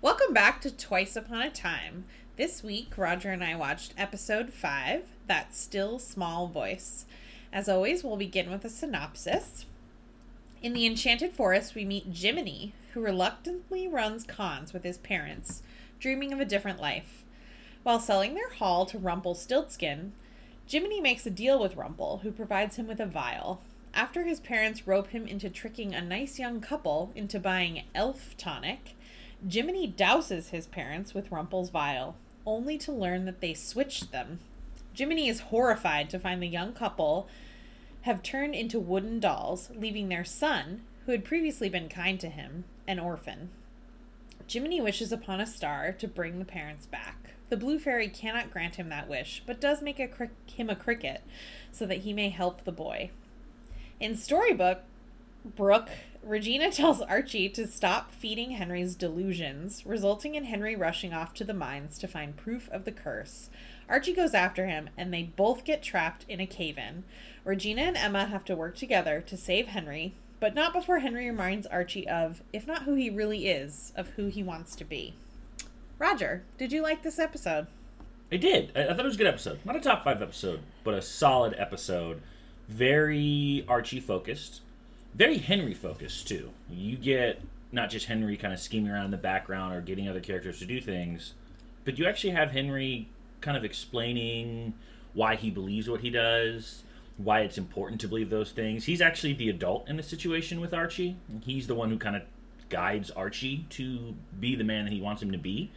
Welcome back to Twice Upon a Time. This week, Roger and I watched episode 5, That Still Small Voice. As always, we'll begin with a synopsis. In the Enchanted Forest, we meet Jiminy, who reluctantly runs cons with his parents, dreaming of a different life. While selling their haul to Rumpelstiltskin, Jiminy makes a deal with Rumple, who provides him with a vial. After his parents rope him into tricking a nice young couple into buying elf tonic, Jiminy douses his parents with Rumple's vial, only to learn that they switched them. Jiminy is horrified to find the young couple have turned into wooden dolls, leaving their son, who had previously been kind to him, an orphan. Jiminy wishes upon a star to bring the parents back. The blue fairy cannot grant him that wish, but does make a cric- him a cricket so that he may help the boy. In Storybook, Brooke, Regina tells Archie to stop feeding Henry's delusions, resulting in Henry rushing off to the mines to find proof of the curse. Archie goes after him, and they both get trapped in a cave in. Regina and Emma have to work together to save Henry, but not before Henry reminds Archie of, if not who he really is, of who he wants to be. Roger, did you like this episode? I did. I, thought it was a good episode. Not a top five episode, but a solid episode. Very Archie focused, very Henry focused too. You get not just Henry kind of scheming around in the background or getting other characters to do things, but you actually have Henry kind of explaining why he believes what he does, why it's important to believe those things. He's actually the adult in the situation with Archie. He's the one who kind of guides Archie to be the man that he wants him to be.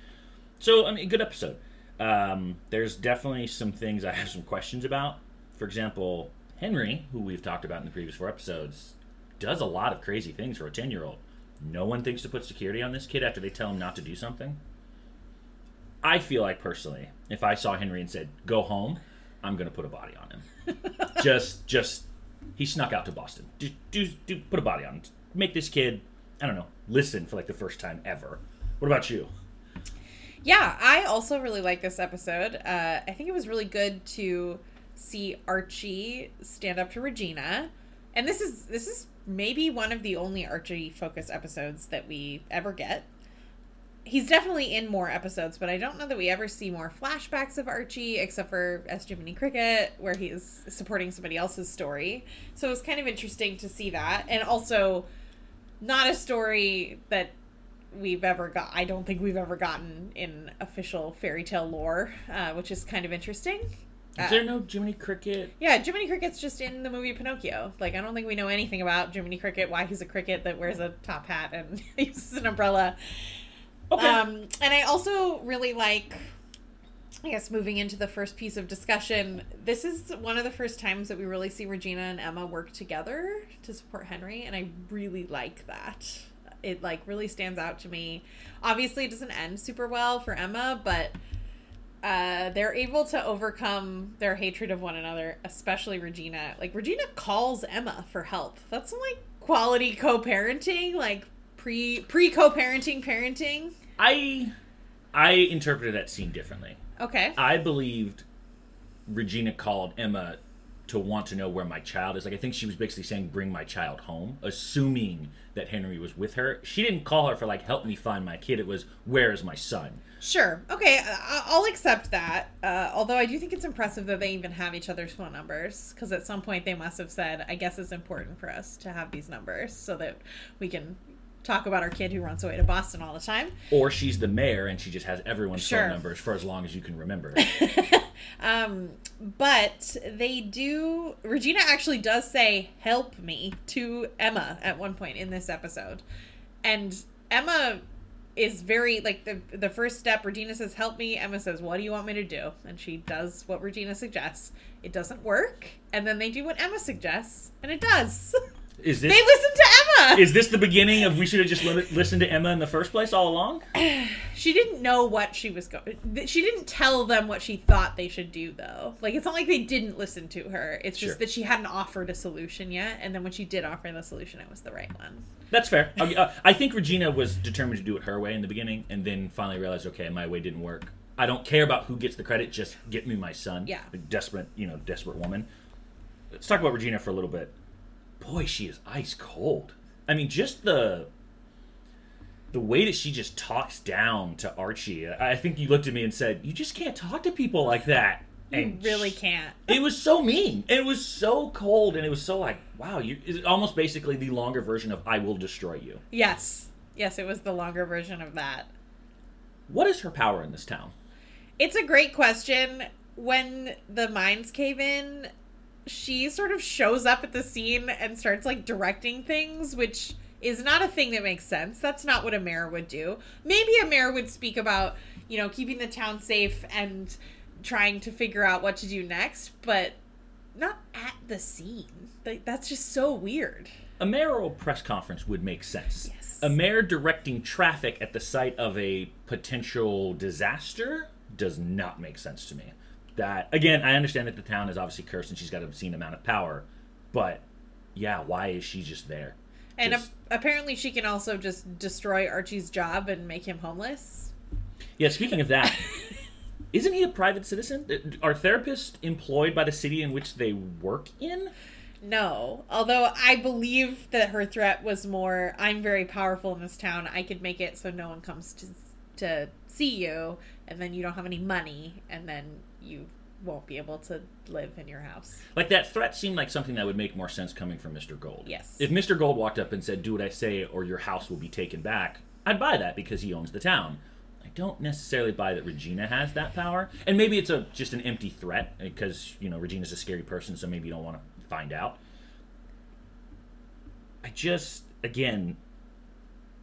So, I mean, good episode. Um, there's definitely some things I have some questions about. For example, Henry, who we've talked about in the previous four episodes, does a lot of crazy things for a 10 year old. No one thinks to put security on this kid after they tell him not to do something. I feel like personally, if I saw Henry and said, "Go home," I'm going to put a body on him. just, just he snuck out to Boston. Do, do, do, put a body on him. Make this kid, I don't know, listen for like the first time ever. What about you? Yeah, I also really like this episode. Uh, I think it was really good to see Archie stand up to Regina, and this is this is maybe one of the only Archie focused episodes that we ever get. He's definitely in more episodes, but I don't know that we ever see more flashbacks of Archie, except for S. Jiminy Cricket, where he's supporting somebody else's story. So it was kind of interesting to see that, and also not a story that we've ever got. I don't think we've ever gotten in official fairy tale lore, uh, which is kind of interesting. Is there no Jiminy Cricket? Yeah, Jiminy Cricket's just in the movie Pinocchio. Like, I don't think we know anything about Jiminy Cricket, why he's a cricket that wears a top hat and uses an umbrella. Okay. Um, and I also really like, I guess, moving into the first piece of discussion. This is one of the first times that we really see Regina and Emma work together to support Henry, and I really like that. It like really stands out to me. Obviously, it doesn't end super well for Emma, but uh, they're able to overcome their hatred of one another, especially Regina. Like Regina calls Emma for help. That's some like quality co-parenting, like pre pre co-parenting parenting. I I interpreted that scene differently. Okay. I believed Regina called Emma to want to know where my child is. Like I think she was basically saying, "Bring my child home," assuming that Henry was with her. She didn't call her for like, "Help me find my kid." It was, "Where is my son?" Sure. Okay, I'll accept that. Uh, although I do think it's impressive that they even have each other's phone numbers, because at some point they must have said, "I guess it's important for us to have these numbers so that we can talk about our kid who runs away to Boston all the time." Or she's the mayor and she just has everyone's Sure. phone numbers for as long as you can remember. Um, but they do. Regina actually does say "help me" to Emma at one point in this episode, and Emma is very like the the first step. Regina says "help me." Emma says, "What do you want me to do?" And she does what Regina suggests. It doesn't work, and then they do what Emma suggests, and it does. Is it they this listen is this the beginning of we should have just li- listened to Emma in the first place all along? she didn't know what she was going. She didn't tell them what she thought they should do, though. Like it's not like they didn't listen to her. It's just Sure. that she hadn't offered a solution yet, and then when she did offer the solution, it was the right one. That's fair. I, uh, I think Regina was determined to do it her way in the beginning, and then finally realized, okay, my way didn't work. I don't care about who gets the credit; just get me my son. Yeah. A desperate, you know, desperate woman. Let's talk about Regina for a little bit. Boy, she is ice cold. I mean, just the the way that she just talks down to Archie, I think you looked at me and said, "You just can't talk to people like that." You And really can't. It was so mean. It was so cold, and it was so like, wow, you it's almost basically the longer version of "I will destroy you." Yes. Yes, it was the longer version of that. What is her power in this town? It's a great question. When the mines cave in, she sort of shows up at the scene and starts like directing things, which is not a thing that makes sense. That's not what a mayor would do. Maybe a mayor would speak about, you know, keeping the town safe and trying to figure out what to do next, but not at the scene. Like, that's just so weird. A mayoral press conference would make sense. Yes. A mayor directing traffic at the site of a potential disaster does not make sense to me. That again, I understand that the town is obviously cursed and she's got an obscene amount of power, but yeah, why is she just there? And Just- ap- apparently, she can also just destroy Archie's job and make him homeless. Yeah, speaking of that, isn't he a private citizen? Are therapists employed by the city in which they work in? No, although I believe that her threat was more I'm very powerful in this town. I could make it so no one comes to to see you and then you don't have any money and then you won't be able to live in your house. Like that threat seemed like something that would make more sense coming from Mr. Gold. Yes. If Mr. Gold walked up and said, "Do what I say, or your house will be taken back," I'd buy that because he owns the town. I don't necessarily buy that Regina has that power, and maybe it's a just an empty threat uh, because you know Regina's a scary person, so maybe you don't want to find out. I just again,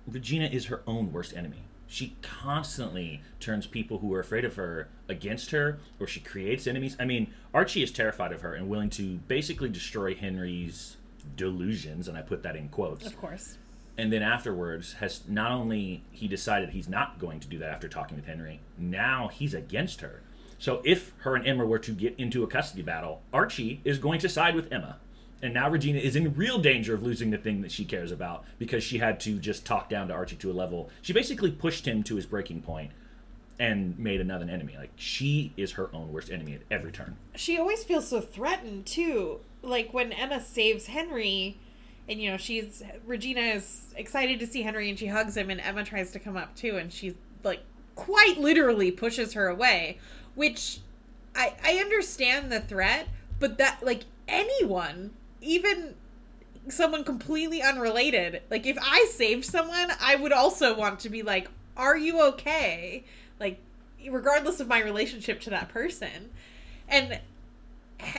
Regina is her own worst enemy. She constantly turns people who are afraid of her against her, or she creates enemies. I mean, Archie is terrified of her and willing to basically destroy Henry's delusions, and I put that in quotes. Of course. And then afterwards, has not only he decided he's not going to do that after talking with Henry, now he's against her. So if her and Emma were to get into a custody battle, Archie is going to side with Emma. And now Regina is in real danger of losing the thing that she cares about because she had to just talk down to Archie to a level. She basically pushed him to his breaking point and made another enemy. Like she is her own worst enemy at every turn. She always feels so threatened too. Like when Emma saves Henry and you know, she's Regina is excited to see Henry and she hugs him and Emma tries to come up too and she's like quite literally pushes her away, which I I understand the threat, but that like anyone, even someone completely unrelated, like if I saved someone, I would also want to be like, "Are you okay?" Like regardless of my relationship to that person. And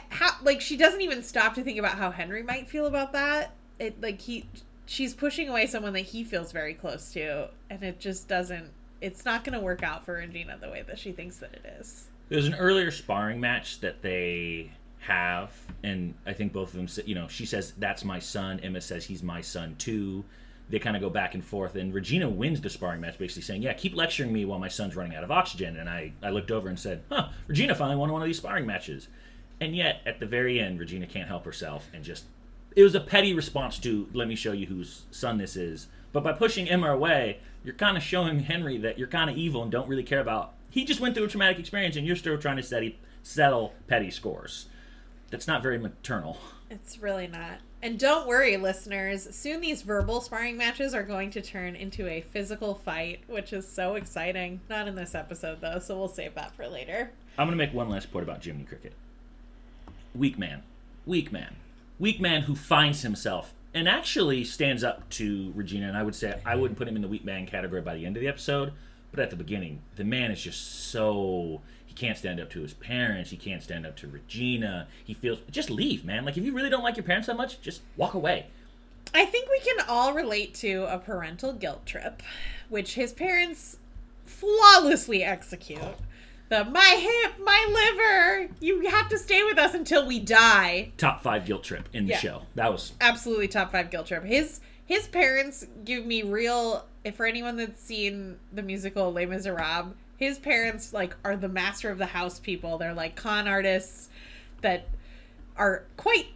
how like she doesn't even stop to think about how Henry might feel about that. It like he she's pushing away someone that he feels very close to and it just doesn't it's not going to work out for Regina the way that she thinks that it is. There's an earlier sparring match that they have, and I think both of them, you know, she says, That's my son. Emma says, He's my son too. They kind of go back and forth, and Regina wins the sparring match, basically saying, Yeah, keep lecturing me while my son's running out of oxygen. And I, I looked over and said, Huh, Regina finally won one of these sparring matches. And yet, at the very end, Regina can't help herself and just. It was a petty response to, Let me show you whose son this is. But by pushing Emma away, you're kind of showing Henry that you're kind of evil and don't really care about. He just went through a traumatic experience, and you're still trying to settle petty scores. That's not very maternal. It's really not. And don't worry, listeners. Soon these verbal sparring matches are going to turn into a physical fight, which is so exciting. Not in this episode, though, so we'll save that for later. I'm going to make one last point about Jiminy Cricket. Weak man. Weak man. Weak man who finds himself and actually stands up to Regina. And I would say I wouldn't put him in the weak man category by the end of the episode, but at the beginning, the man is just so. He can't stand up to his parents. He can't stand up to Regina. He feels. Just leave, man. Like, if you really don't like your parents that much, just walk away. I think we can all relate to a parental guilt trip, which his parents flawlessly execute. The my hip, my liver, you have to stay with us until we die. Top five guilt trip in the Yeah. show. That was. absolutely top five guilt trip. His his parents give me real. If for anyone that's seen the musical Les Miserables, his parents like are the master of the house people. They're like con artists that are quite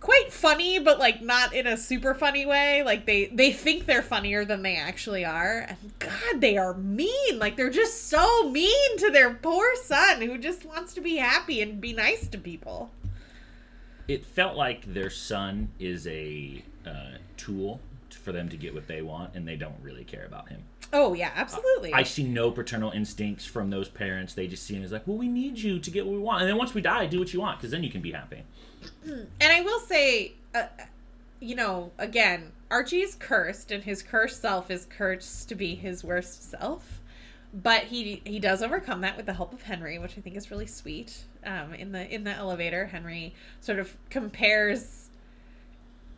quite funny, but like not in a super funny way. Like they they think they're funnier than they actually are. And God, they are mean. Like they're just so mean to their poor son who just wants to be happy and be nice to people. it felt like their son is a uh, tool for them to get what they want, and they don't really care about him. Oh yeah, absolutely. I see no paternal instincts from those parents. They just see him as like, well, we need you to get what we want, and then once we die, do what you want, because then you can be happy. and I will say, uh, you know, again, Archie is cursed, and his cursed self is cursed to be his worst self. But he he does overcome that with the help of Henry, which I think is really sweet. Um, in the in the elevator, Henry sort of compares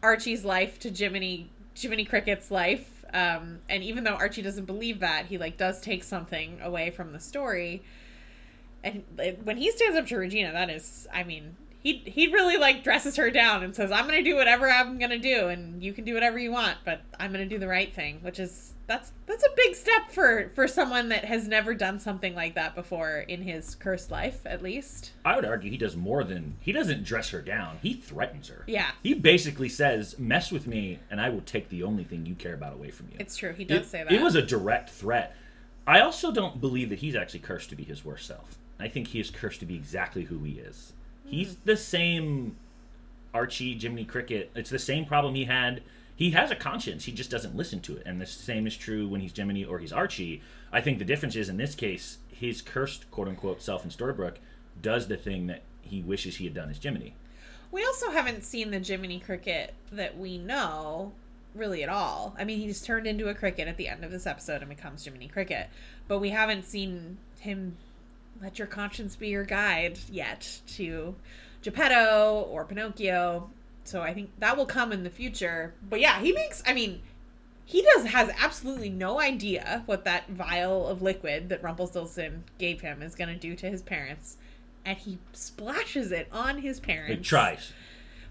Archie's life to Jiminy Jiminy Cricket's life. Um, and even though Archie doesn't believe that, he like does take something away from the story. And like, when he stands up to Regina, that is, I mean, he he really like dresses her down and says, "I'm gonna do whatever I'm gonna do, and you can do whatever you want, but I'm gonna do the right thing," which is that's that's a big step for for someone that has never done something like that before in his cursed life, at least. I would argue he does more than he doesn't dress her down. He threatens her. Yeah. He basically says, "Mess with me, and I will take the only thing you care about away from you." It's true. He does it, say that. It was a direct threat. I also don't believe that he's actually cursed to be his worst self. I think he is cursed to be exactly who he is. He's hmm. the same Archie, Jiminy Cricket. It's the same problem he had. He has a conscience. He just doesn't listen to it. And the same is true when he's Jiminy or he's Archie. I think the difference is in this case, his cursed quote unquote self in Storybrooke does the thing that he wishes he had done as Jiminy. We also haven't seen the Jiminy Cricket that we know really at all. I mean, he's turned into a cricket at the end of this episode and becomes Jiminy Cricket, but we haven't seen him let your conscience be your guide yet to Geppetto or Pinocchio. So I think that will come in the future. But yeah, he makes I mean, he does has absolutely no idea what that vial of liquid that Rumpelstiltskin gave him is going to do to his parents, and he splashes it on his parents. He tries.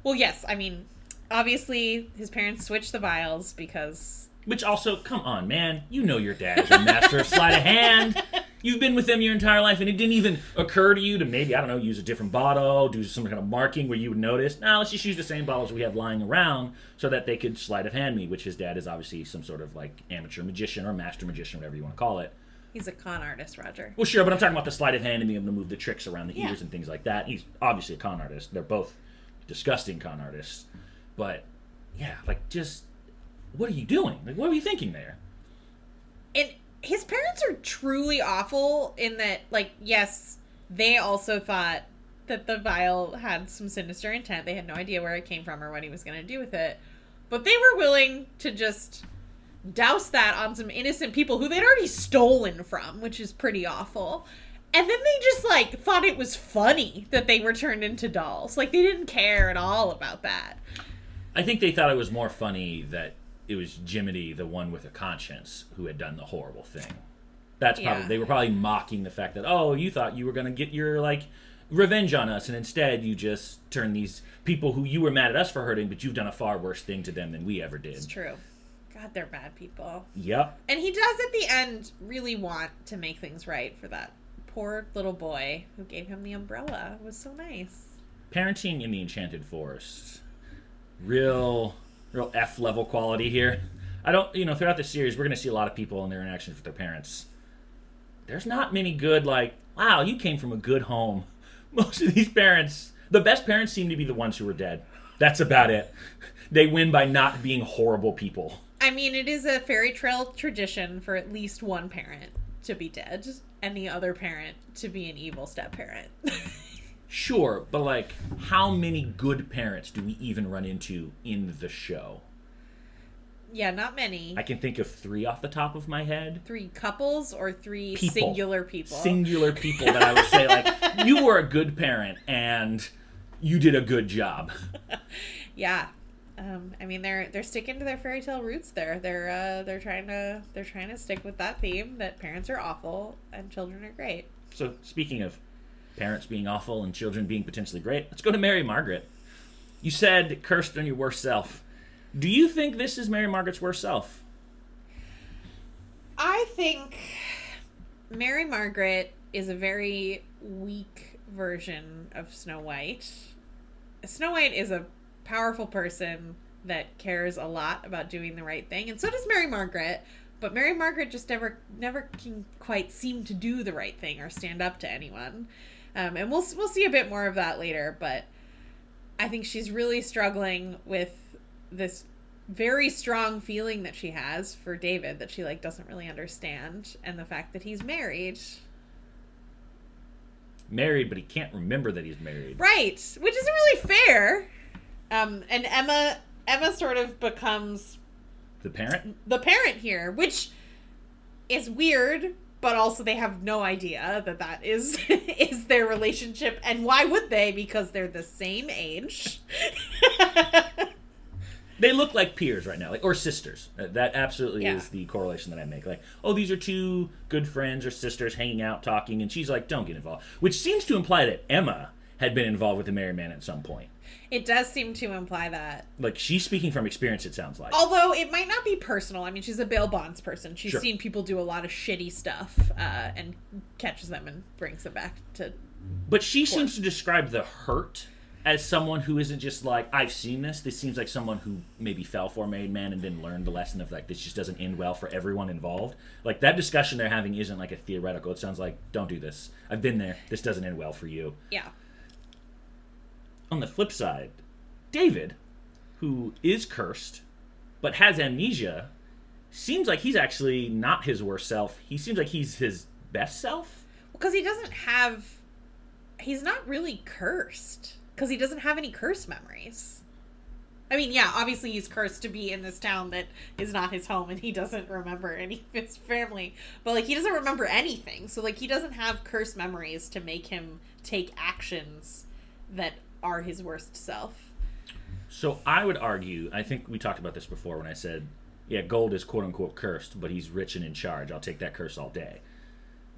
Well, yes, I mean, obviously his parents switched the vials because Which also, come on, man. You know your dad is a master of sleight of hand. You've been with them your entire life, and it didn't even occur to you to maybe, I don't know, use a different bottle, do some kind of marking where you would notice. Now, let's just use the same bottles we have lying around so that they could sleight of hand me, which his dad is obviously some sort of like amateur magician or master magician, whatever you want to call it. he's a con artist, Roger. Well, sure, but I'm talking about the sleight of hand and being able to move the tricks around the Yeah. ears and things like that. He's obviously a con artist. They're both disgusting con artists. But, yeah, like, just, what are you doing? Like, what were you thinking there? And his parents are truly awful in that, like, yes, they also thought that the vial had some sinister intent. They had no idea where it came from or what he was going to do with it. But they were willing to just douse that on some innocent people who they'd already stolen from, which is pretty awful. And then they just like thought it was funny that they were turned into dolls. Like they didn't care at all about that. I think they thought it was more funny that it was Jiminy, the one with a conscience, who had done the horrible thing. That's probably Yeah. they were probably mocking the fact that oh, you thought you were gonna get your like revenge on us, and instead you just turned these people who you were mad at us for hurting, but you've done a far worse thing to them than we ever did. It's true. God, they're bad people. Yep. And he does at the end really want to make things right for that poor little boy who gave him the umbrella. It was so nice. Parenting in the Enchanted Forest, real, real F level quality here. I don't, you know, throughout the series, we're gonna see a lot of people in their interactions with their parents. There's not many good, like, wow, you came from a good home. Most of these parents, the best parents seem to be the ones who are dead. That's about it. They win by not being horrible people. I mean, it is a fairy tale tradition for at least one parent to be dead and the other parent to be an evil step parent. Sure, but like, how many good parents do we even run into in the show? yeah, not many. I can think of three off the top of my head. three couples or three People. singular people. Singular people that I would say, like, you were a good parent and you did a good job. yeah. Um, I mean, they're they're sticking to their fairy tale roots. There, they're uh, they're trying to they're trying to stick with that theme that parents are awful and children are great. So, speaking of parents being awful and children being potentially great, let's go to Mary Margaret. You said cursed on your worst self. Do you think this is Mary Margaret's worst self? I think Mary Margaret is a very weak version of Snow White. Snow White is a powerful person that cares a lot about doing the right thing, and so does Mary Margaret. But Mary Margaret just never never can quite seem to do the right thing or stand up to anyone. Um, and we'll we'll see a bit more of that later. But I think she's really struggling with this very strong feeling that she has for David that she like doesn't really understand and the fact that he's married. Married, but he can't remember that he's married. Right, which isn't really fair. Um and Emma Emma sort of becomes The parent? the parent here, which is weird, but also they have no idea that that is is their relationship and why would they because they're the same age. They look like peers right now, like or sisters. Uh, That absolutely Yeah. is the correlation that I make. Like, oh, these are two good friends or sisters hanging out, talking, and she's like, "Don't get involved," which seems to imply that Emma had been involved with the married man at some point. It does seem to imply that Like she's speaking from experience. It sounds like. Although it might not be personal. I mean, she's a bail bonds person. She's Sure. seen people do a lot of shitty stuff uh, and catches them and brings them back to. But she seems to describe the hurt as someone who isn't just like I've seen this. This seems like someone who maybe fell for a married man and then learned the lesson of like this just doesn't end well for everyone involved. Like that discussion they're having isn't like a theoretical. It sounds like don't do this. I've been there. This doesn't end well for you. Yeah. On the flip side, David, who is cursed but has amnesia, seems like he's actually not his worst self. He seems like he's his best self. Because he doesn't have. He's not really cursed. Because he doesn't have any curse memories. I mean, yeah, obviously he's cursed to be in this town that is not his home and he doesn't remember any of his family. But, like, he doesn't remember anything. So, like, he doesn't have curse memories to make him take actions that are his worst self. So I would argue, I think we talked about this before when I said, yeah, gold is quote unquote cursed, but he's rich and in charge. I'll take that curse all day.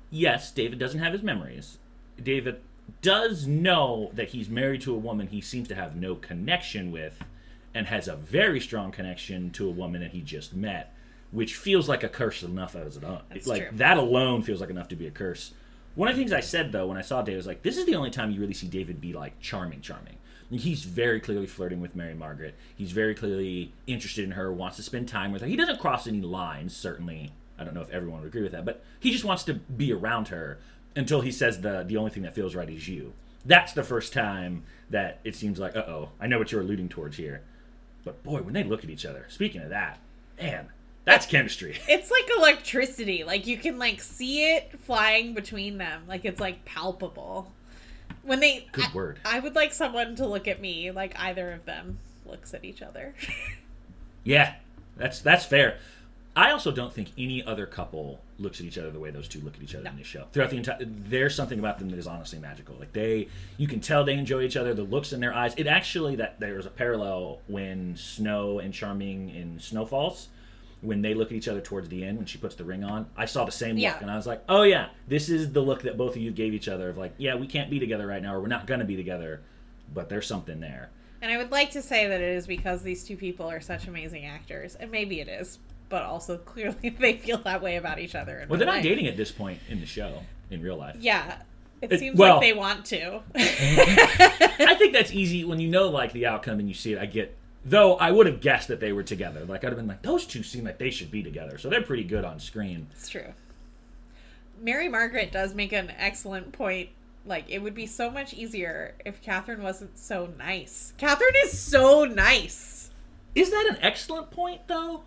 Yes, David doesn't have his memories. David does know that he's married to a woman he seems to have no connection with and has a very strong connection to a woman that he just met, which feels like a curse enough as it own. That's like true. that alone feels like enough to be a curse. One of the things I said though when I saw David was like, this is the only time you really see David be like charming, charming. He's very clearly flirting with Mary Margaret. He's very clearly interested in her, wants to spend time with her. He doesn't cross any lines, certainly. I don't know if everyone would agree with that, but he just wants to be around her until he says the the only thing that feels right is you. That's the first time that it seems like, uh oh, I know what you're alluding towards here. But boy, when they look at each other, speaking of that, man, that's chemistry. It's like electricity. Like you can like see it flying between them. Like it's like palpable. When they Good I- word. I would like someone to look at me like either of them looks at each other. Yeah, that's that's fair. I also don't think any other couple looks at each other the way those two look at each other in this show. Throughout the entire, there's something about them that is honestly magical. Like they, you can tell they enjoy each other. The looks in their eyes. It actually that there's a parallel when Snow and Charming in Snow Falls, when they look at each other towards the end when she puts the ring on. I saw the same look Yeah. and I was like, oh yeah, this is the look that both of you gave each other of like, yeah, we can't be together right now or we're not gonna be together, but there's something there. and I would like to say that it is because these two people are such amazing actors, and maybe it is, but also clearly they feel that way about each other. In Well, they're not dating at this point in the show in real life. Yeah, it It- seems well- like they want to. I think that's easy when you know like the outcome and you see it. I get though I would have guessed that they were together. Like I'd have been like, those two seem like they should be together. So they're pretty good on screen. It's true. Mary Margaret does make an excellent point. Like, it would be so much easier if Catherine wasn't so nice. Catherine is so nice. Is that an excellent point though?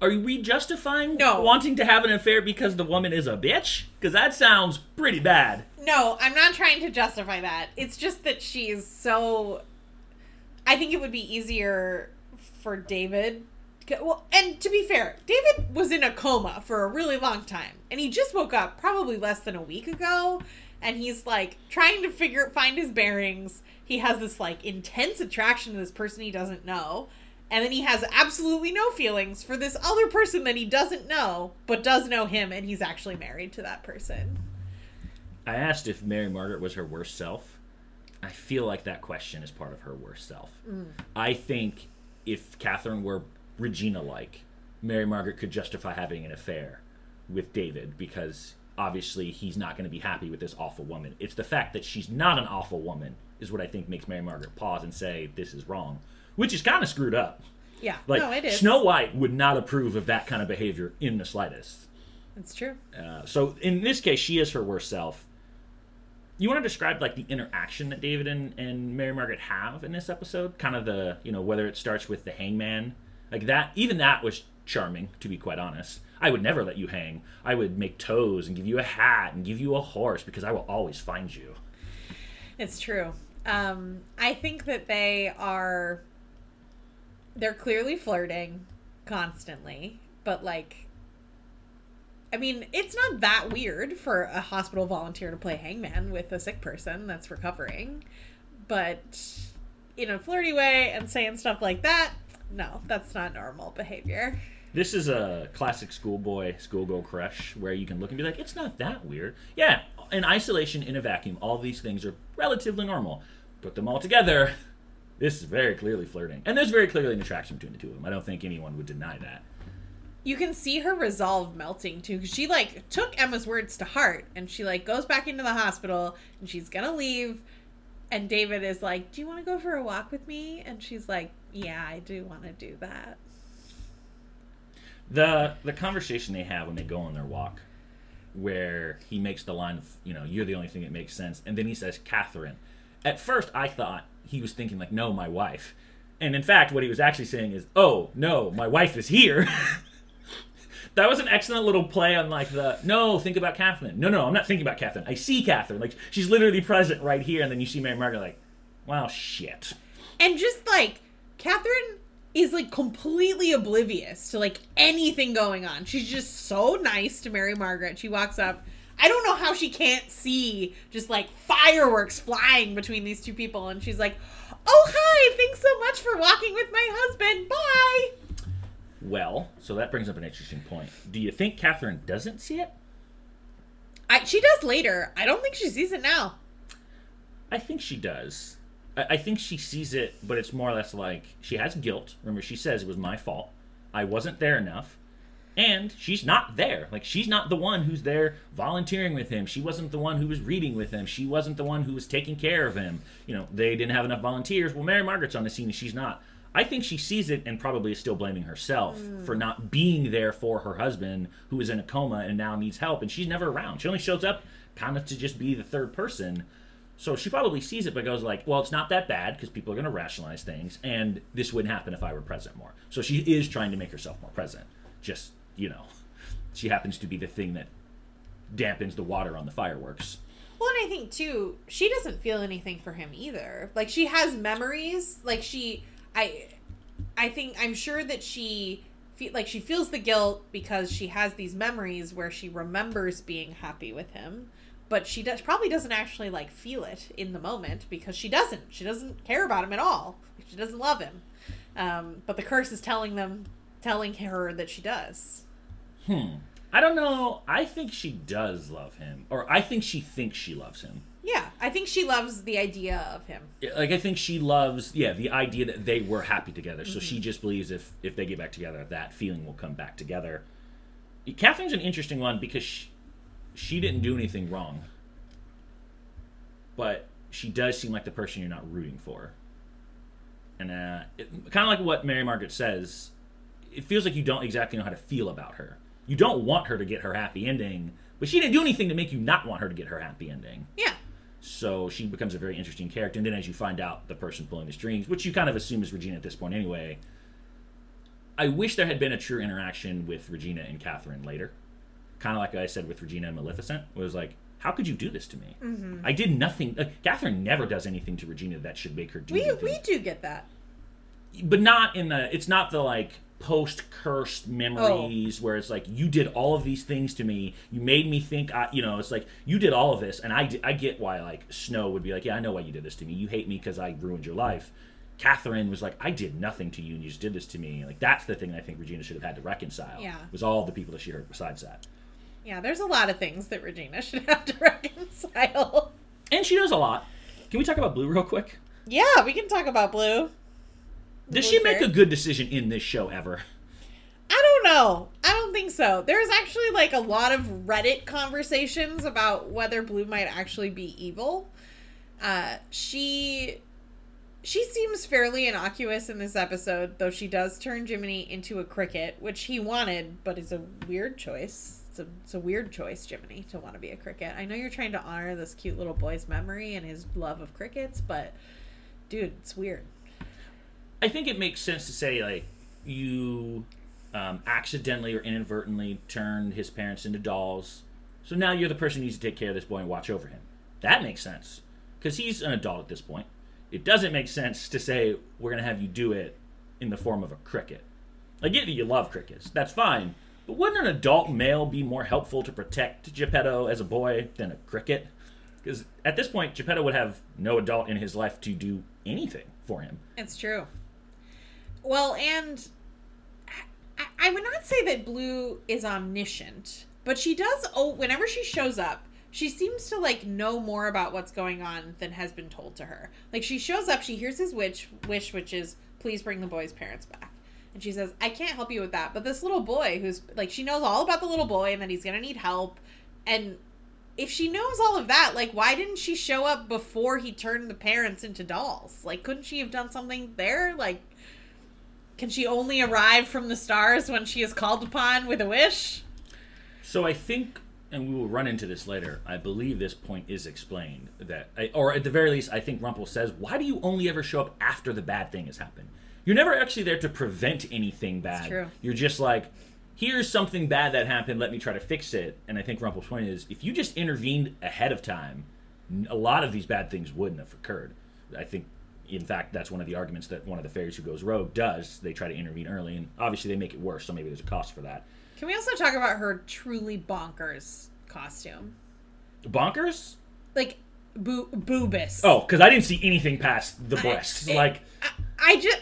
Are we justifying No. wanting to have an affair because the woman is a bitch? Because that sounds pretty bad. No, I'm not trying to justify that. It's just that she's so. I think it would be easier for David. Well, and to be fair, David was in a coma for a really long time, and he just woke up probably less than a week ago, and he's like trying to figure find his bearings. He has this like intense attraction to this person he doesn't know, and then he has absolutely no feelings for this other person that he doesn't know, but does know him, and he's actually married to that person. I asked if Mary Margaret was her worst self. I feel like that question is part of her worst self. I think if Catherine were Regina like, Mary Margaret could justify having an affair with David because obviously he's not going to be happy with this awful woman. It's the fact that she's not an awful woman is what I think makes Mary Margaret pause and say, This is wrong, which is kind of screwed up. Yeah, Like, no, it is. Snow White would not approve of that kind of behavior in the slightest. That's true. Uh, so in this case, she is her worst self. You want to describe like the interaction that David and, and Mary Margaret have in this episode? Kind of the you know whether it starts with the hangman Like that, even that was charming, to be quite honest. I would never let you hang. I would make toes and give you a hat and give you a horse because I will always find you. It's true. Um, I think that they are. They're clearly flirting constantly, but like. I mean, it's not that weird for a hospital volunteer to play hangman with a sick person that's recovering. But in a flirty way and saying stuff like that, no, that's not normal behavior. This is a classic schoolboy, schoolgirl crush where you can look and be like, it's not that weird. Yeah, in isolation, in a vacuum, all these things are relatively normal. Put them all together, this is very clearly flirting. And there's very clearly an attraction between the two of them. I don't think anyone would deny that. You can see her resolve melting too, because she like took Emma's words to heart, and she like goes back into the hospital, and she's gonna leave, and David is like, "Do you want to go for a walk with me?" And she's like, "Yeah, I do want to do that." The the conversation they have when they go on their walk, where he makes the line of, you know, you're the only thing that makes sense, and then he says, Catherine. At first, I thought he was thinking like, no, my wife, and in fact, what he was actually saying is, oh no, my wife is here. that was an excellent little play on like the no, think about Catherine. No, no, I'm not thinking about Catherine. I see Catherine. Like she's literally present right here, and then you see Mary Margaret like, wow, shit. And just like Catherine is like completely oblivious to like anything going on. She's just so nice to Mary Margaret. She walks up. I don't know how she can't see just like fireworks flying between these two people. And she's like, Oh, hi. Thanks so much for walking with my husband. Bye. Well, so that brings up an interesting point. Do you think Catherine doesn't see it? I, she does later. I don't think she sees it now. I think she does. I, I think she sees it, but it's more or less like she has guilt. Remember, she says it was my fault. I wasn't there enough. And she's not there. Like, she's not the one who's there volunteering with him. She wasn't the one who was reading with him. She wasn't the one who was taking care of him. You know, they didn't have enough volunteers. Well, Mary Margaret's on the scene and she's not. I think she sees it and probably is still blaming herself hmm. for not being there for her husband who is in a coma and now needs help. And she's never around. She only shows up kind of to just be the third person. So she probably sees it, but goes like, "Well, it's not that bad because people are going to rationalize things, and this wouldn't happen if I were present more." So she is trying to make herself more present. Just you know, she happens to be the thing that dampens the water on the fireworks. Well, and I think too, she doesn't feel anything for him either. Like she has memories. Like she, I, I think I'm sure that she, like she feels the guilt because she has these memories where she remembers being happy with him, but she does probably doesn't actually like feel it in the moment because she doesn't. She doesn't care about him at all. She doesn't love him. Um, but the curse is telling them, telling her that she does. Hmm. I don't know. I think she does love him, or I think she thinks she loves him. Yeah, I think she loves the idea of him. Like I think she loves, yeah, the idea that they were happy together. So she just believes if if they get back together, that feeling will come back together. Catherine's an interesting one because she, she didn't do anything wrong, but she does seem like the person you're not rooting for. And uh, kind of like what Mary Margaret says, it feels like you don't exactly know how to feel about her. You don't want her to get her happy ending, but she didn't do anything to make you not want her to get her happy ending. Yeah. So she becomes a very interesting character. And then as you find out the person pulling the strings, which you kind of assume is Regina at this point anyway, I wish there had been a true interaction with Regina and Catherine later. Kind of like I said with Regina and Maleficent, was like, how could you do this to me? Mm-hmm. I did nothing. Uh, Catherine never does anything to Regina that should make her do We anything. we do get that. but not in the. It's not the like post cursed oh. memories where it's like you did all of these things to me. You made me think. I, you know, it's like you did all of this, and I I get why like Snow would be like, yeah, I know why you did this to me. You hate me because I ruined your life. Catherine was like, I did nothing to you, and you just did this to me. Like that's the thing I think Regina should have had to reconcile. Yeah. was all the people that she hurt besides that. Yeah, there's a lot of things that Regina should have to reconcile. And she does a lot. Can we talk about Blue real quick? Yeah, we can talk about Blue. Does she make a good decision in this show ever? I don't know. I don't think so. There's actually like a lot of Reddit conversations about whether Blue might actually be evil. Uh, she she seems fairly innocuous in this episode, though she does turn Jiminy into a cricket, which he wanted, but is a weird choice. It's a, it's a weird choice, Jiminy, to want to be a cricket. I know you're trying to honor this cute little boy's memory and his love of crickets, but dude, it's weird. I think it makes sense to say like you um, accidentally or inadvertently turned his parents into dolls. So now you're the person who needs to take care of this boy and watch over him. That makes sense because he's an adult at this point. It doesn't make sense to say we're to have you do it in the form of a cricket. I get that you love crickets. That's fine. But wouldn't an adult male be more helpful to protect Geppetto as a boy than a cricket? Because at this point, Geppetto would have no adult in his life to do anything for him. It's true. Well, and I, I would not say that Blue is omniscient, but she does. Oh, whenever she shows up, she seems to like know more about what's going on than has been told to her. Like she shows up, she hears his wish, wish, which is please bring the boy's parents back. And she says, I can't help you with that. But this little boy who's like, she knows all about the little boy and that he's going to need help. And if she knows all of that, like, why didn't she show up before he turned the parents into dolls? Like, couldn't she have done something there? Like, can she only arrive from the stars when she is called upon with a wish? So I think, and we will run into this later. I believe this point is explained that, or at the very least, I think Rumple says, "Why do you only ever show up after the bad thing has happened? You're never actually there to prevent anything bad. true. You're just like." Here's something bad that happened. Let me try to fix it. And I think Rumple's point is, if you just intervened ahead of time, a lot of these bad things wouldn't have occurred. I think, in fact, that's one of the arguments that one of the fairies who goes rogue does. They try to intervene early, and obviously they make it worse. So maybe there's a cost for that. Can we also talk about her truly bonkers costume? Bonkers? Like, boo- boobus. Oh, because I didn't see anything past the I- breasts. it- like, I, I just.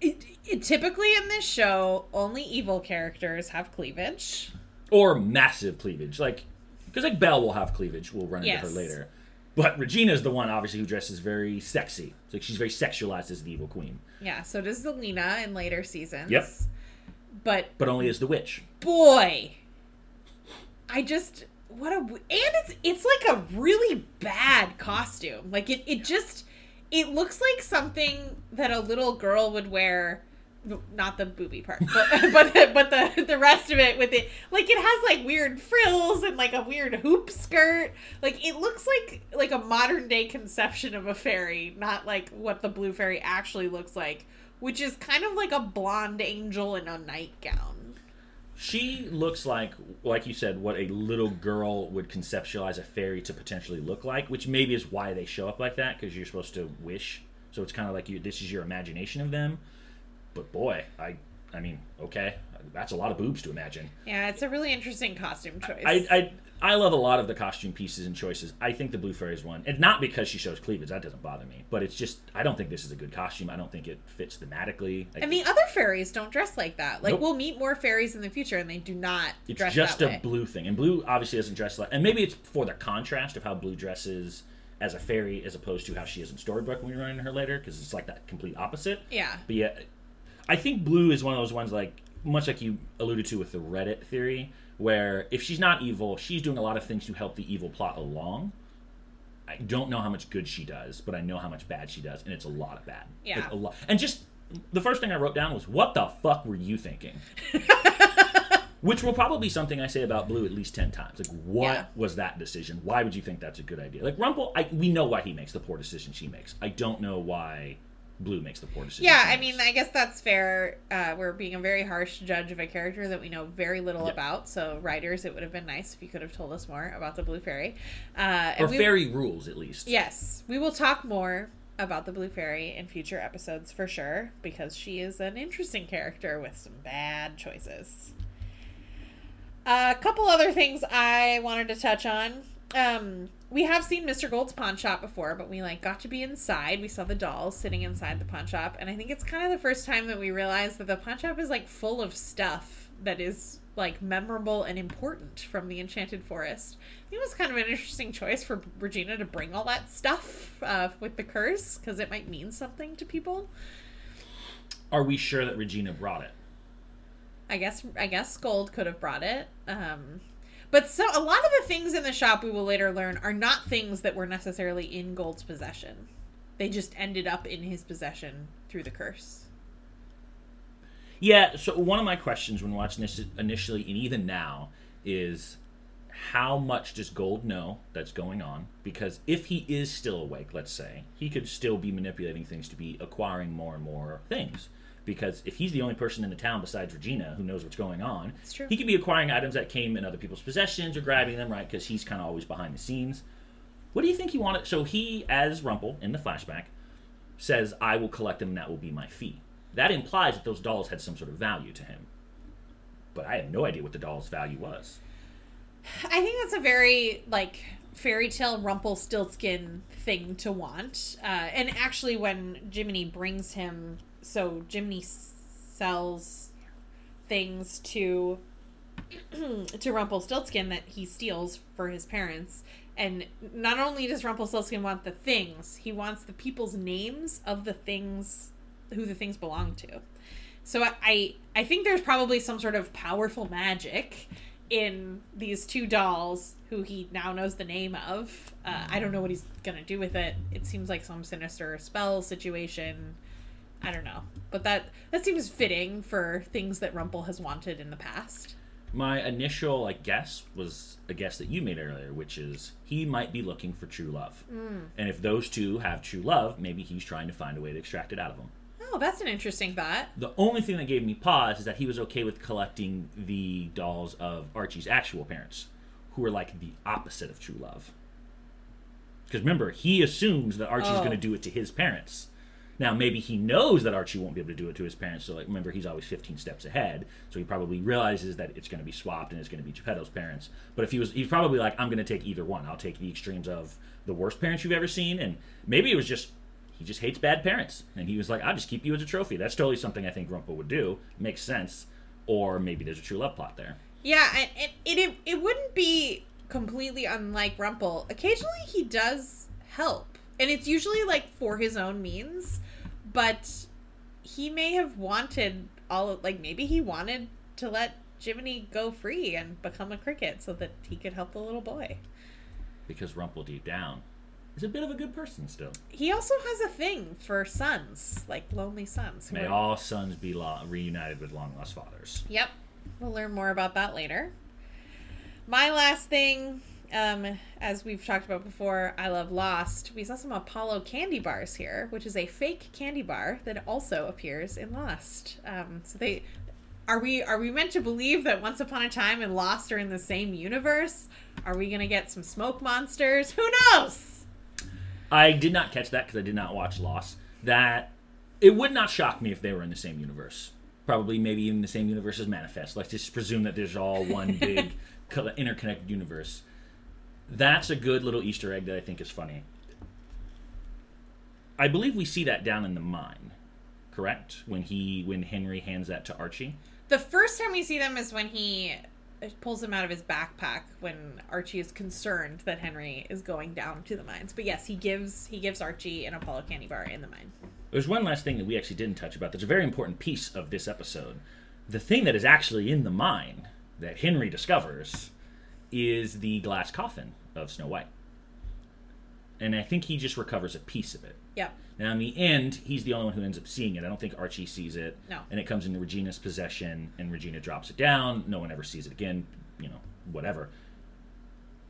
It, it, typically in this show, only evil characters have cleavage. or massive cleavage. Like, because like Belle will have cleavage. We'll run into her later. But Regina is the one, obviously, who dresses very sexy. Like she's very sexualized as the evil queen, Yeah, so does Zelena in later seasons. Yep. But but only as the witch. boy, I just what a and it's it's like a really bad costume. Like it it just it looks like something that a little girl would wear. Not the booby part, but but the, but the the rest of it with it, like it has like weird frills and like a weird hoop skirt. Like it looks like like a modern day conception of a fairy, not like what the blue fairy actually looks like, which is kind of like a blonde angel in a nightgown. She looks like, like you said, what a little girl would conceptualize a fairy to potentially look like, which maybe is why they show up like that because you're supposed to wish. So it's kind of like you. This is your imagination of them. But boy, I, I mean, okay, that's a lot of boobs to imagine. Yeah, it's a really interesting costume choice. I, I I love a lot of the costume pieces and choices. I think the Blue Fairy is one, and not because she shows cleavage. That doesn't bother me. But it's just I don't think this is a good costume. I don't think it fits thematically. I and the other fairies don't dress like that. Like Nope. we'll meet more fairies in the future, and they do not it's dress just that a way. blue thing, and blue obviously doesn't dress like. And maybe it's for the contrast of how blue dresses as a fairy, as opposed to how she is in Storybook when we run into her later, because it's like that complete opposite. yeah, But yeah, I think Blue is one of those ones like much like you alluded to with the Reddit theory, where if she's not evil, she's doing a lot of things to help the evil plot along. I don't know how much good she does, but I know how much bad she does, and it's a lot of bad. Yeah. Like, a lot. And just the first thing I wrote down was, "What the fuck were you thinking?" Which will probably be something I say about Blue at least ten times. Like, what Yeah. was that decision? Why would you think that's a good idea? Like Rumple, I, we know why he makes the poor decision she makes. I don't know why Blue makes the poor decision. yeah. I mean. I guess that's fair. Uh, we're being a very harsh judge of a character that we know very little about. So, writers, it would have been nice if you could have told us more about the blue fairy. Uh, or we- fairy rules at least. Yes, we will talk more about the Blue Fairy in future episodes for sure because she is an interesting character with some bad choices. A couple other things I wanted to touch on. Um, we have seen Mr. Gold's pawn shop before, but we like got to be inside. We saw the dolls sitting inside the pawn shop, and I think it's kind of the first time that we realized that the pawn shop is like full of stuff that is like memorable and important from the Enchanted Forest. I think it was kind of an interesting choice for Regina to bring all that stuff uh, with the curse because it might mean something to people. Are we sure that Regina brought it? I guess I guess Gold could have brought it. Um, but so a lot of the things in the shop we will later learn are not things that were necessarily in Gold's possession. They just ended up in his possession through the curse. Yeah. So one of my questions when watching this initially and even now is how much does Gold know that's going on? Because if he is still awake, let's say, he could still be manipulating things to be acquiring more and more things. Because if he's the only person in the town besides Regina who knows what's going on, he could be acquiring items that came in other people's possessions or grabbing them, right? Because he's kind of always behind the scenes. What do you think he wanted? So he, as Rumple in the flashback, says, "I will collect them, and that will be my fee." That implies that those dolls had some sort of value to him. But I have no idea what the doll's value was. I think that's a very like fairy tale Rumpelstiltskin thing to want. Uh, and actually, when Jiminy brings him, so Jiminy s- sells things to to Rumpelstiltskin that he steals for his parents. And not only does Rumpelstiltskin want the things, he wants the people's names of the things who the things belong to. So I, I I think there's probably some sort of powerful magic in these two dolls who he now knows the name of. Uh, I don't know what he's gonna do with it. It seems like some sinister spell situation. I don't know, but that that seems fitting for things that Rumple has wanted in the past. My initial like guess was a guess that you made earlier, which is he might be looking for true love, hmm. and if those two have true love, maybe he's trying to find a way to extract it out of them. Oh, that's an interesting thought. The only thing that gave me pause is that he was okay with collecting the dolls of Archie's actual parents, who are like the opposite of true love. Because remember, he assumes that Archie's Oh. going to do it to his parents. Now, maybe he knows that Archie won't be able to do it to his parents. So, like, remember, he's always 15 steps ahead. So he probably realizes that it's going to be swapped and it's going to be Geppetto's parents. But if he was, he's probably like, I'm going to take either one. I'll take the extremes of the worst parents you've ever seen, and maybe it was just he just hates bad parents, and he was like, I'll just keep you as a trophy. That's totally something I think Rumple would do. Makes sense. Or maybe there's a true love plot there. Yeah, and it, it it wouldn't be completely unlike Rumple. Occasionally he does help, and it's usually like for his own means, but he may have wanted all of, like maybe he wanted to let Jiminy go free and become a cricket so that he could help the little boy. Because Rumple deep down is a bit of a good person still. He also has a thing for sons, like lonely sons. May are- all sons be lo- reunited with long lost fathers. Yep. We'll learn more about that later. My last thing, um, as we've talked about before, I love Lost. We saw some Apollo candy bars here, which is a fake candy bar that also appears in Lost. Um, so they are we are we meant to believe that Once Upon a Time and Lost are in the same universe? Are we gonna get some smoke monsters? Who knows? I did not catch that because I did not watch Lost. That it would not shock me if they were in the same universe. Probably, maybe even the same universe as Manifest. Let's just presume that there's all one big interconnected universe. That's a good little Easter egg that I think is funny. I believe we see that down in the mine, correct? When he when Henry hands that to Archie. The first time we see them is when he uh, pulls him out of his backpack when Archie is concerned that Henry is going down to the mines. But yes, he gives he gives Archie an Apollo candy bar in the mine. There's one last thing that we actually didn't touch about that's a very important piece of this episode. The thing that is actually in the mine that Henry discovers is the glass coffin of Snow White. And I think he just recovers a piece of it. Yeah. Now, in the end, he's the only one who ends up seeing it. I don't think Archie sees it. No. And it comes into Regina's possession, and Regina drops it down. No one ever sees it again, you know, whatever.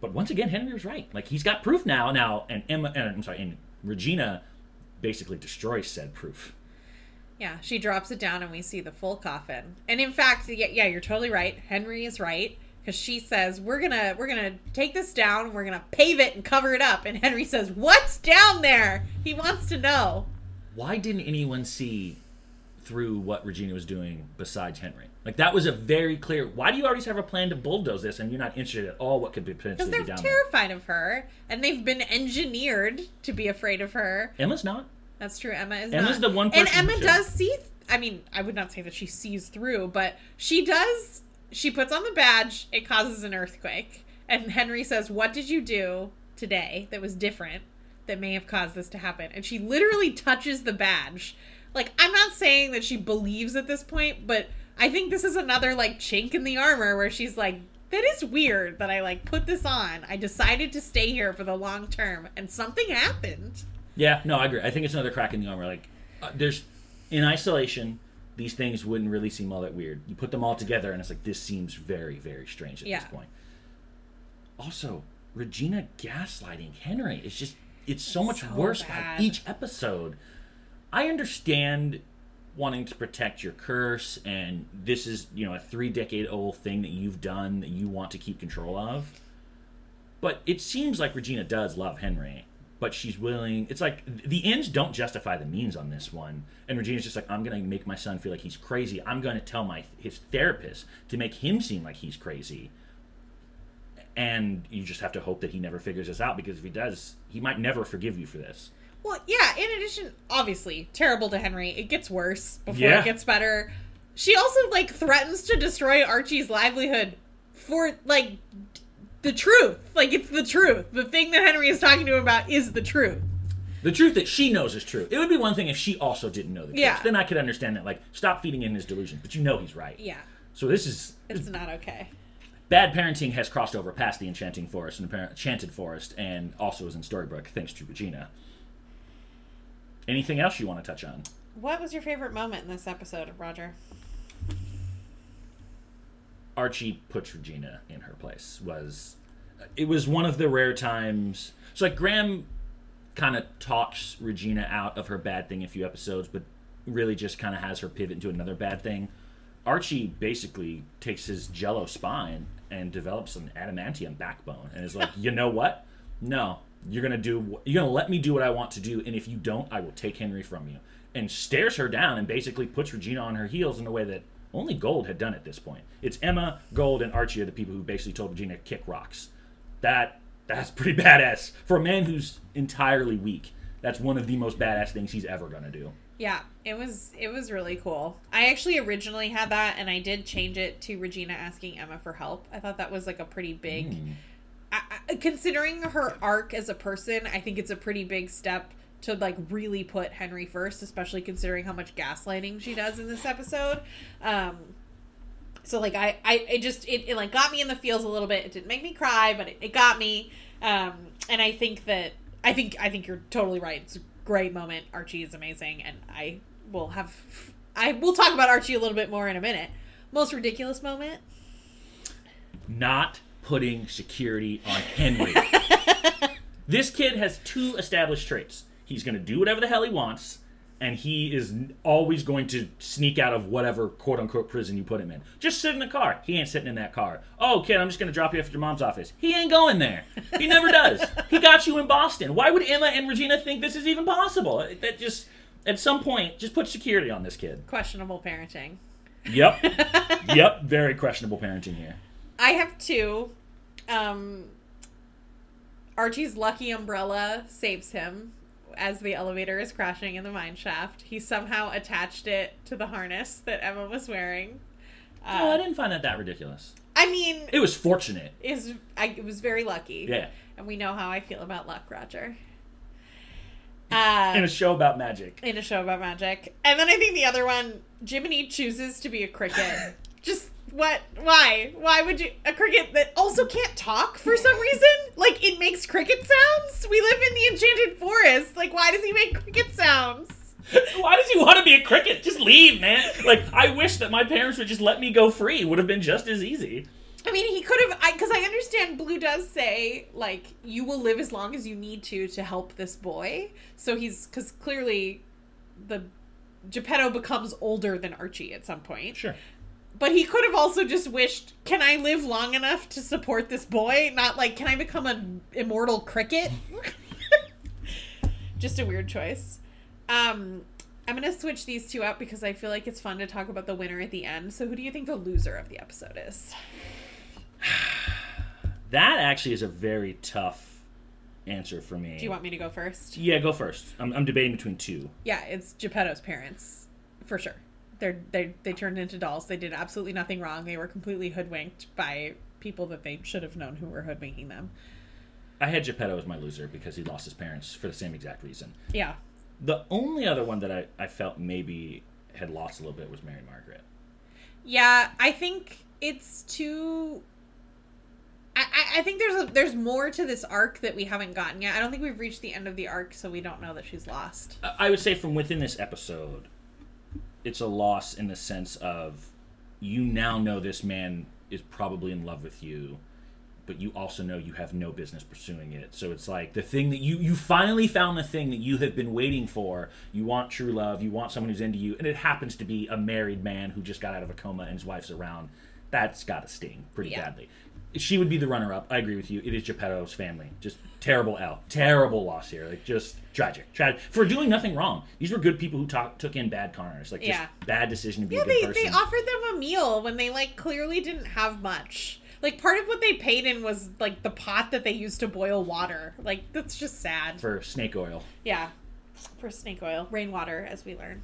But once again, Henry was right. Like, he's got proof now. Now, and Emma, and, I'm sorry, and Regina basically destroys said proof. Yeah, she drops it down and we see the full coffin. And in fact, yeah, yeah you're totally right. Henry is right because she says we're gonna we're gonna take this down. We're gonna pave it and cover it up. And Henry says, "What's down there?" He wants to know. Why didn't anyone see through what Regina was doing besides Henry? Like, that was a very clear. Why do you always have a plan to bulldoze this and you're not interested at all what could be Because potentially they're be down there? terrified of her, and they've been engineered to be afraid of her. Emma's not. That's true. Emma is. Emma's not. the one and Emma does see. I mean, I would not say that she sees through, but she does. She puts on the badge. It causes an earthquake, and Henry says, "What did you do today that was different that may have caused this to happen?" And she literally touches the badge. Like, I'm not saying that she believes at this point, but I think this is another like chink in the armor where she's like. That is weird that I like put this on. I decided to stay here for the long term and something happened. Yeah, no, I agree. I think it's another crack in the armor. Like, uh, there's in isolation, these things wouldn't really seem all that weird. You put them all together, and it's like this seems very, very strange at Yeah. this point. Also, Regina gaslighting Henry is just it's so much So worse bad. by each episode. I understand wanting to protect your curse, and this is you know a three decade old thing that you've done that you want to keep control of. But it seems like Regina does love Henry, but she's willing. It's like the ends don't justify the means on this one, and Regina's just like, I'm gonna make my son feel like he's crazy. I'm gonna tell my his therapist to make him seem like he's crazy. And you just have to hope that he never figures this out because if he does, he might never forgive you for this. Well, yeah, in addition, obviously, terrible to Henry. It gets worse before Yeah. it gets better. She also, like, threatens to destroy Archie's livelihood for, like, the truth. Like, it's the truth. The thing that Henry is talking to him about is the truth. The truth that she knows is true. It would be one thing if she also didn't know the truth. Yeah. Then I could understand that. Like, stop feeding in his delusion, but you know he's right. Yeah, So this is it's not okay. bad parenting has crossed over past the enchanting forest and the enchanted forest, and also is in Storybrooke thanks to Regina. Anything else you want to touch on? What was your favorite moment in this episode, Roger? Archie puts Regina in her place. Was it was one of the rare times. So like Graham kind of talks Regina out of her bad thing a few episodes, but really just kind of has her pivot into another bad thing. Archie basically takes his jello spine and develops an adamantium backbone and is like, you know what? No, you're gonna do. You're gonna let me do what I want to do, and if you don't, I will take Henry from you. And stares her down and basically puts Regina on her heels in a way that only Gold had done at this point. It's Emma, Gold, and Archie are the people who basically told Regina to kick rocks. That that's pretty badass for a man who's entirely weak. That's one of the most badass things he's ever gonna do. Yeah, it was it was really cool. I actually originally had that, and I did change it to Regina asking Emma for help. I thought that was like a pretty big, hmm. I, I, considering her arc as a person. I think it's a pretty big step to like really put Henry first, especially considering how much gaslighting she does in this episode. Um, so like I, I it just it, it like got me in the feels a little bit. It didn't make me cry, but it, it got me. Um, and I think that I think I think you're totally right. It's a great moment. Archie is amazing, and I will have I will talk about Archie a little bit more in a minute. Most ridiculous moment. Not putting security on Henry. this kid has two established traits. He's going to do whatever the hell he wants, and he is always going to sneak out of whatever quote unquote prison you put him in. Just sit in the car. He ain't sitting in that car. Oh, kid, I'm just going to drop you off at your mom's office. He ain't going there. He never does. He got you in Boston. Why would Emma and Regina think this is even possible? That just, at some point, just put security on this kid. Questionable parenting. Yep. yep. Very questionable parenting here. I have two. Um, Archie's lucky umbrella saves him as the elevator is crashing in the mine shaft. He somehow attached it to the harness that Emma was wearing. Oh, I Uh, didn't find that that ridiculous. I mean, It was fortunate. is I it was very lucky. Yeah. and we know how I feel about luck, Roger. Uh, In a show about magic. in a show about magic. And then I think the other one, Jiminy chooses to be a cricket. Just what? Why? Why would you a cricket that also can't talk for some reason? Like it makes cricket sounds. We live in the enchanted forest. Like why does he make cricket sounds? Why does he want to be a cricket? Just leave, man. Like, I wish that my parents would just let me go free. Would have been just as easy. I mean, he could have. I because I understand Blue does say like you will live as long as you need to to help this boy. So he's because clearly the Geppetto becomes older than Archie at some point. Sure. But he could have also just wished, can I live long enough to support this boy? Not like, can I become an immortal cricket? just a weird choice. Um, I'm going to switch these two up because I feel like it's fun to talk about the winner at the end. So, who do you think the loser of the episode is? That actually is a very tough answer for me. Do you want me to go first? Yeah, go first. I'm, I'm debating between two. Yeah, it's Geppetto's parents, for sure. They're they they turned into dolls. They did absolutely nothing wrong. They were completely hoodwinked by people that they should have known who were hoodwinking them. I had Geppetto as my loser because he lost his parents for the same exact reason. Yeah, The only other one that I, I felt maybe had lost a little bit was Mary Margaret. Yeah, I think it's too. I, I- think there's a, there's more to this arc that we haven't gotten yet. I don't think we've reached the end of the arc, so we don't know that she's lost. I would say from within this episode, it's a loss in the sense of you now know this man is probably in love with you. but you also know you have no business pursuing it. So it's like the thing that you you finally found the thing that you have been waiting for. You want true love, you want someone who's into you, and it happens to be a married man who just got out of a coma and his wife's around. That's got to sting pretty Yeah. badly. She would be the runner up. I agree with you. It is Geppetto's family. Just terrible L. Terrible loss here. Like just tragic. Tragic for doing nothing wrong. These were good people who talk, took in bad conners. Like just Yeah. bad decision to be Yeah, a good they, person. they offered them a meal when they like clearly didn't have much. Like part of what they paid in was like the pot that they used to boil water. Like that's just sad. for snake oil. yeah. For snake oil. Rainwater, as we learn.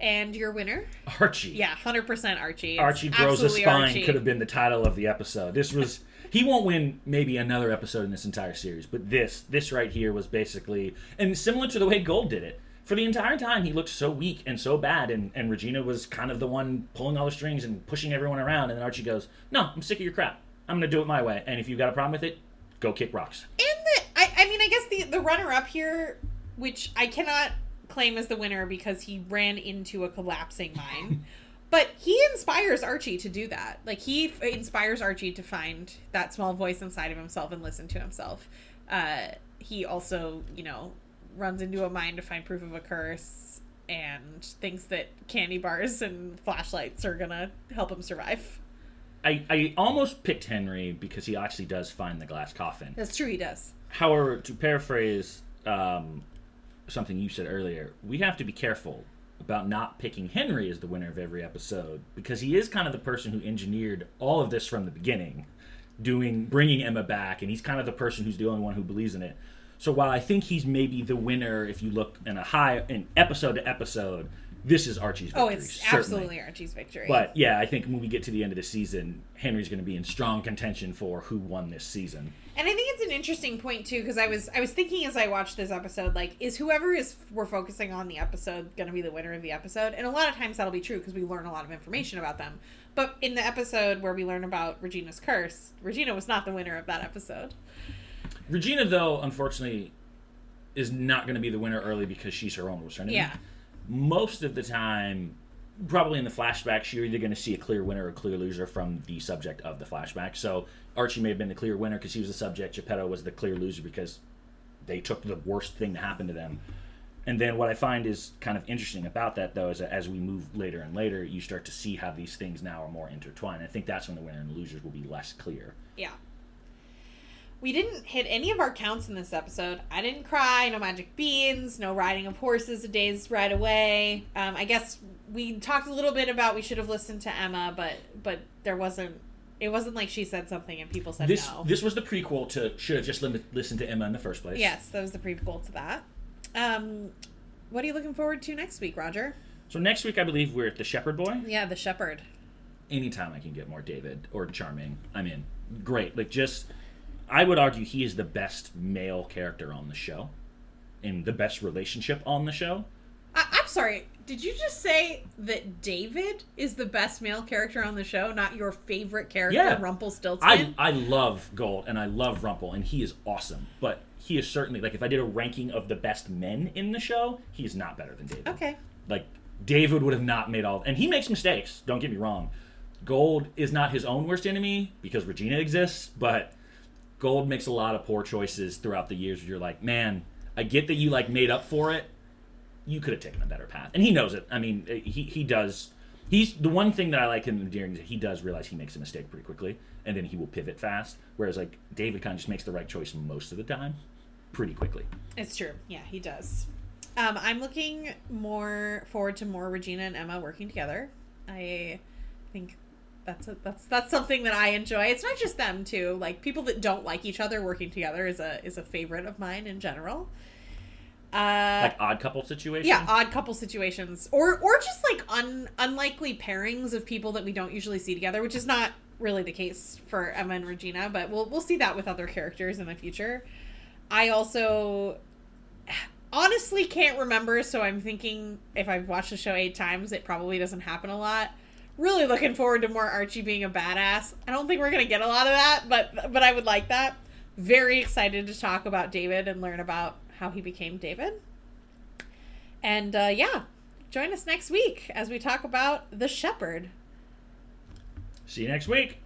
And your winner? Archie. Yeah, hundred percent Archie. It's Archie grows a spine Archie. could have been the title of the episode. This was he won't win maybe another episode in this entire series, but this this right here was basically and similar to the way Gold did it. For the entire time he looked so weak and so bad and, and Regina was kind of the one pulling all the strings and pushing everyone around and then Archie goes, No, I'm sick of your crap. I'm gonna do it my way. And if you've got a problem with it, go kick rocks. And the I, I mean I guess the the runner up here, which I cannot claim as the winner because he ran into a collapsing mine. but he inspires Archie to do that. Like he f- inspires Archie to find that small voice inside of himself and listen to himself. Uh, he also, you know, runs into a mine to find proof of a curse and thinks that candy bars and flashlights are gonna help him survive. I, I almost picked Henry because he actually does find the glass coffin. That's true, he does. However, to paraphrase um, something you said earlier, we have to be careful about not picking Henry as the winner of every episode because he is kind of the person who engineered all of this from the beginning, doing bringing Emma back, and he's kind of the person who's the only one who believes in it. So while I think he's maybe the winner, if you look in a high in episode to episode, this is Archie's oh, victory. Oh, it's certainly. absolutely Archie's victory. But yeah, I think when we get to the end of the season, Henry's going to be in strong contention for who won this season. And I think it's an interesting point too, because I was I was thinking as I watched this episode, like, is whoever is we're focusing on the episode going to be the winner of the episode? And a lot of times that'll be true because we learn a lot of information about them. But in the episode where we learn about Regina's curse, Regina was not the winner of that episode. Regina, though, unfortunately, is not going to be the winner early because she's her own worst enemy. Yeah. Most of the time, probably in the flashbacks, you're either going to see a clear winner or a clear loser from the subject of the flashback. So Archie may have been the clear winner because he was the subject. Geppetto was the clear loser because they took the worst thing to happen to them. And then what I find is kind of interesting about that, though, is that as we move later and later, you start to see how these things now are more intertwined. I think that's when the winner and losers will be less clear. Yeah. We didn't hit any of our counts in this episode. I didn't cry, no magic beans, no riding of horses a day's ride away. Um, I guess we talked a little bit about we should have listened to Emma, but but there wasn't. It wasn't like she said something and people said This no. this was the prequel to should have just listened to Emma in the first place. yes, that was the prequel to that. Um, what are you looking forward to next week, Roger? So next week, I believe we're at the Shepherd Boy. Yeah, the shepherd. Anytime I can get more David or Charming, I'm in. Great. Like just, I would argue he is the best male character on the show, and the best relationship on the show. I- I'm sorry. Did you just say that David is the best male character on the show, not your favorite character, Yeah. I Rumpelstiltskin? I love Gold and I love Rumple and he is awesome, but he is certainly like if I did a ranking of the best men in the show, he is not better than David. okay. like David would have not made all and he makes mistakes, don't get me wrong. Gold is not his own worst enemy because Regina exists, but Gold makes a lot of poor choices throughout the years where you're like, man, I get that you like made up for it. You could have taken a better path. And he knows it. I mean, eh, he he does he's the one thing that I like him endearing is that he does realize he makes a mistake pretty quickly and then he will pivot fast. Whereas like David kind of just makes the right choice most of the time pretty quickly. It's true. Yeah, he does. Um, I'm looking more forward to more Regina and Emma working together. I think that's a, that's that's something that I enjoy. It's not just them too. Like people that don't like each other working together is a is a favorite of mine in general. Uh, Like odd couple situation. yeah, odd couple situations, or or just like un, unlikely pairings of people that we don't usually see together, which is not really the case for Emma and Regina, but we'll we'll see that with other characters in the future. I also honestly can't remember, so I'm thinking if I've watched the show eight times, it probably doesn't happen a lot. Really looking forward to more Archie being a badass. I don't think we're gonna get a lot of that, but but I would like that. Very excited to talk about David and learn about how he became David. And uh, yeah, join us next week as we talk about the shepherd. See you next week.